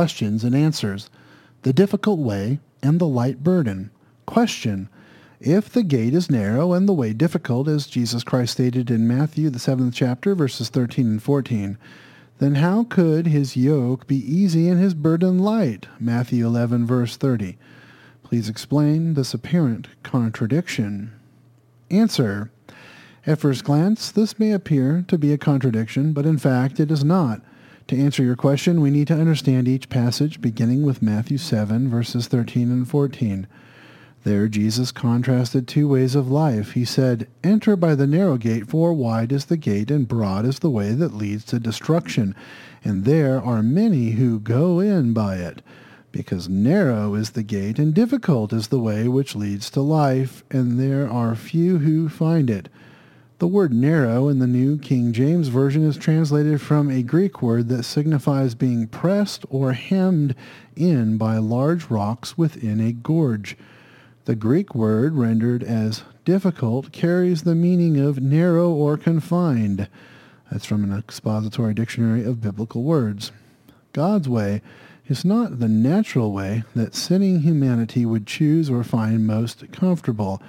questions and answers. The difficult way and the light burden. Question. If the gate is narrow and the way difficult, as Jesus Christ stated in Matthew, the seventh chapter, verses 13 and 14, then how could his yoke be easy and his burden light? Matthew 11, verse 30. Please explain this apparent contradiction. Answer. At first glance, this may appear to be a contradiction, but in fact it is not. To answer your question, we need to understand each passage beginning with Matthew 7, verses 13 and 14. There Jesus contrasted two ways of life. He said, Enter by the narrow gate, for wide is the gate, and broad is the way that leads to destruction, and there are many who go in by it. Because narrow is the gate, and difficult is the way which leads to life, and there are few who find it. The word narrow in the New King James Version is translated from a Greek word that signifies being pressed or hemmed in by large rocks within a gorge. The Greek word rendered as difficult carries the meaning of narrow or confined. That's from an expository dictionary of biblical words. God's way is not the natural way that sinning humanity would choose or find most comfortable.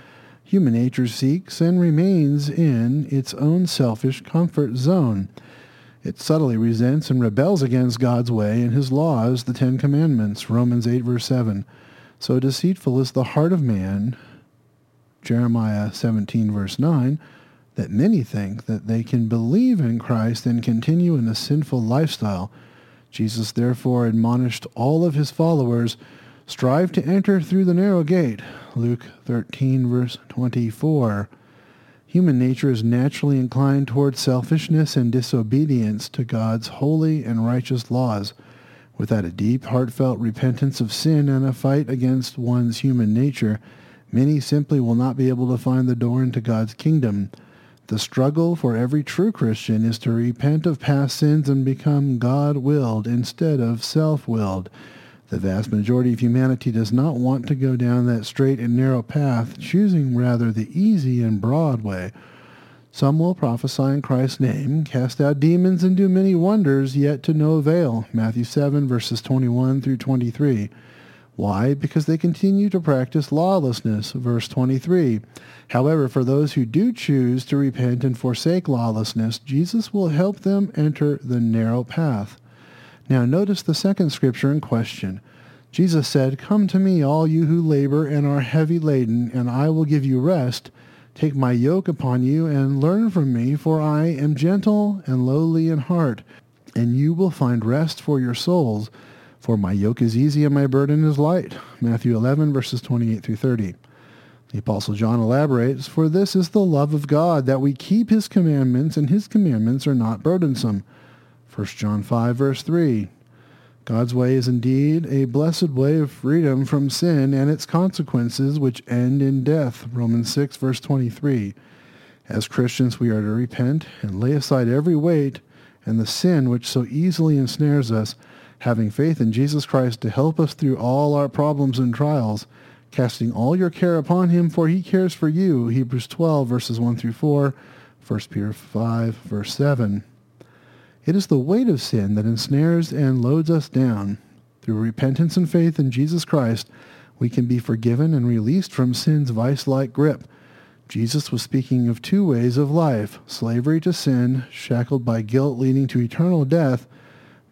Human nature seeks and remains in its own selfish comfort zone. It subtly resents and rebels against God's way and his laws, the Ten Commandments, Romans 8, verse 7. So deceitful is the heart of man, Jeremiah 17, verse 9, that many think that they can believe in Christ and continue in a sinful lifestyle. Jesus therefore admonished all of his followers, strive to enter through the narrow gate. Luke 13, verse 24. Human nature is naturally inclined toward selfishness and disobedience to God's holy and righteous laws. Without a deep, heartfelt repentance of sin and a fight against one's human nature, many simply will not be able to find the door into God's kingdom. The struggle for every true Christian is to repent of past sins and become God-willed instead of self-willed. The vast majority of humanity does not want to go down that straight and narrow path, choosing rather the easy and broad way. Some will prophesy in Christ's name, cast out demons, and do many wonders, yet to no avail. Matthew 7, verses 21 through 23. Why? Because they continue to practice lawlessness. Verse 23. However, for those who do choose to repent and forsake lawlessness, Jesus will help them enter the narrow path. Now notice the second scripture in question. Jesus said, Come to me, all you who labor and are heavy laden, and I will give you rest. Take my yoke upon you and learn from me, for I am gentle and lowly in heart, and you will find rest for your souls. For my yoke is easy and my burden is light. Matthew 11, verses 28 through 30. The Apostle John elaborates, For this is the love of God, that we keep his commandments, and his commandments are not burdensome. 1 John 5, verse 3. God's way is indeed a blessed way of freedom from sin and its consequences which end in death. Romans 6 verse 23. As Christians we are to repent and lay aside every weight and the sin which so easily ensnares us, having faith in Jesus Christ to help us through all our problems and trials, casting all your care upon him for he cares for you. Hebrews 12 verses 1 through 4, 1 Peter 5 verse 7. It is the weight of sin that ensnares and loads us down. Through repentance and faith in Jesus Christ, we can be forgiven and released from sin's vice-like grip. Jesus was speaking of two ways of life, slavery to sin, shackled by guilt leading to eternal death,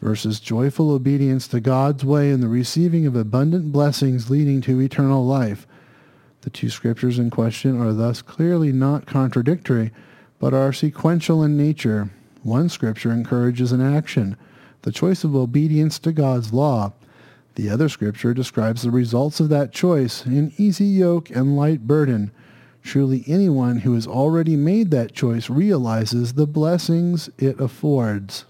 versus joyful obedience to God's way and the receiving of abundant blessings leading to eternal life. The two scriptures in question are thus clearly not contradictory, but are sequential in nature. One scripture encourages an action, the choice of obedience to God's law. The other scripture describes the results of that choice, an easy yoke and light burden. Truly anyone who has already made that choice realizes the blessings it affords.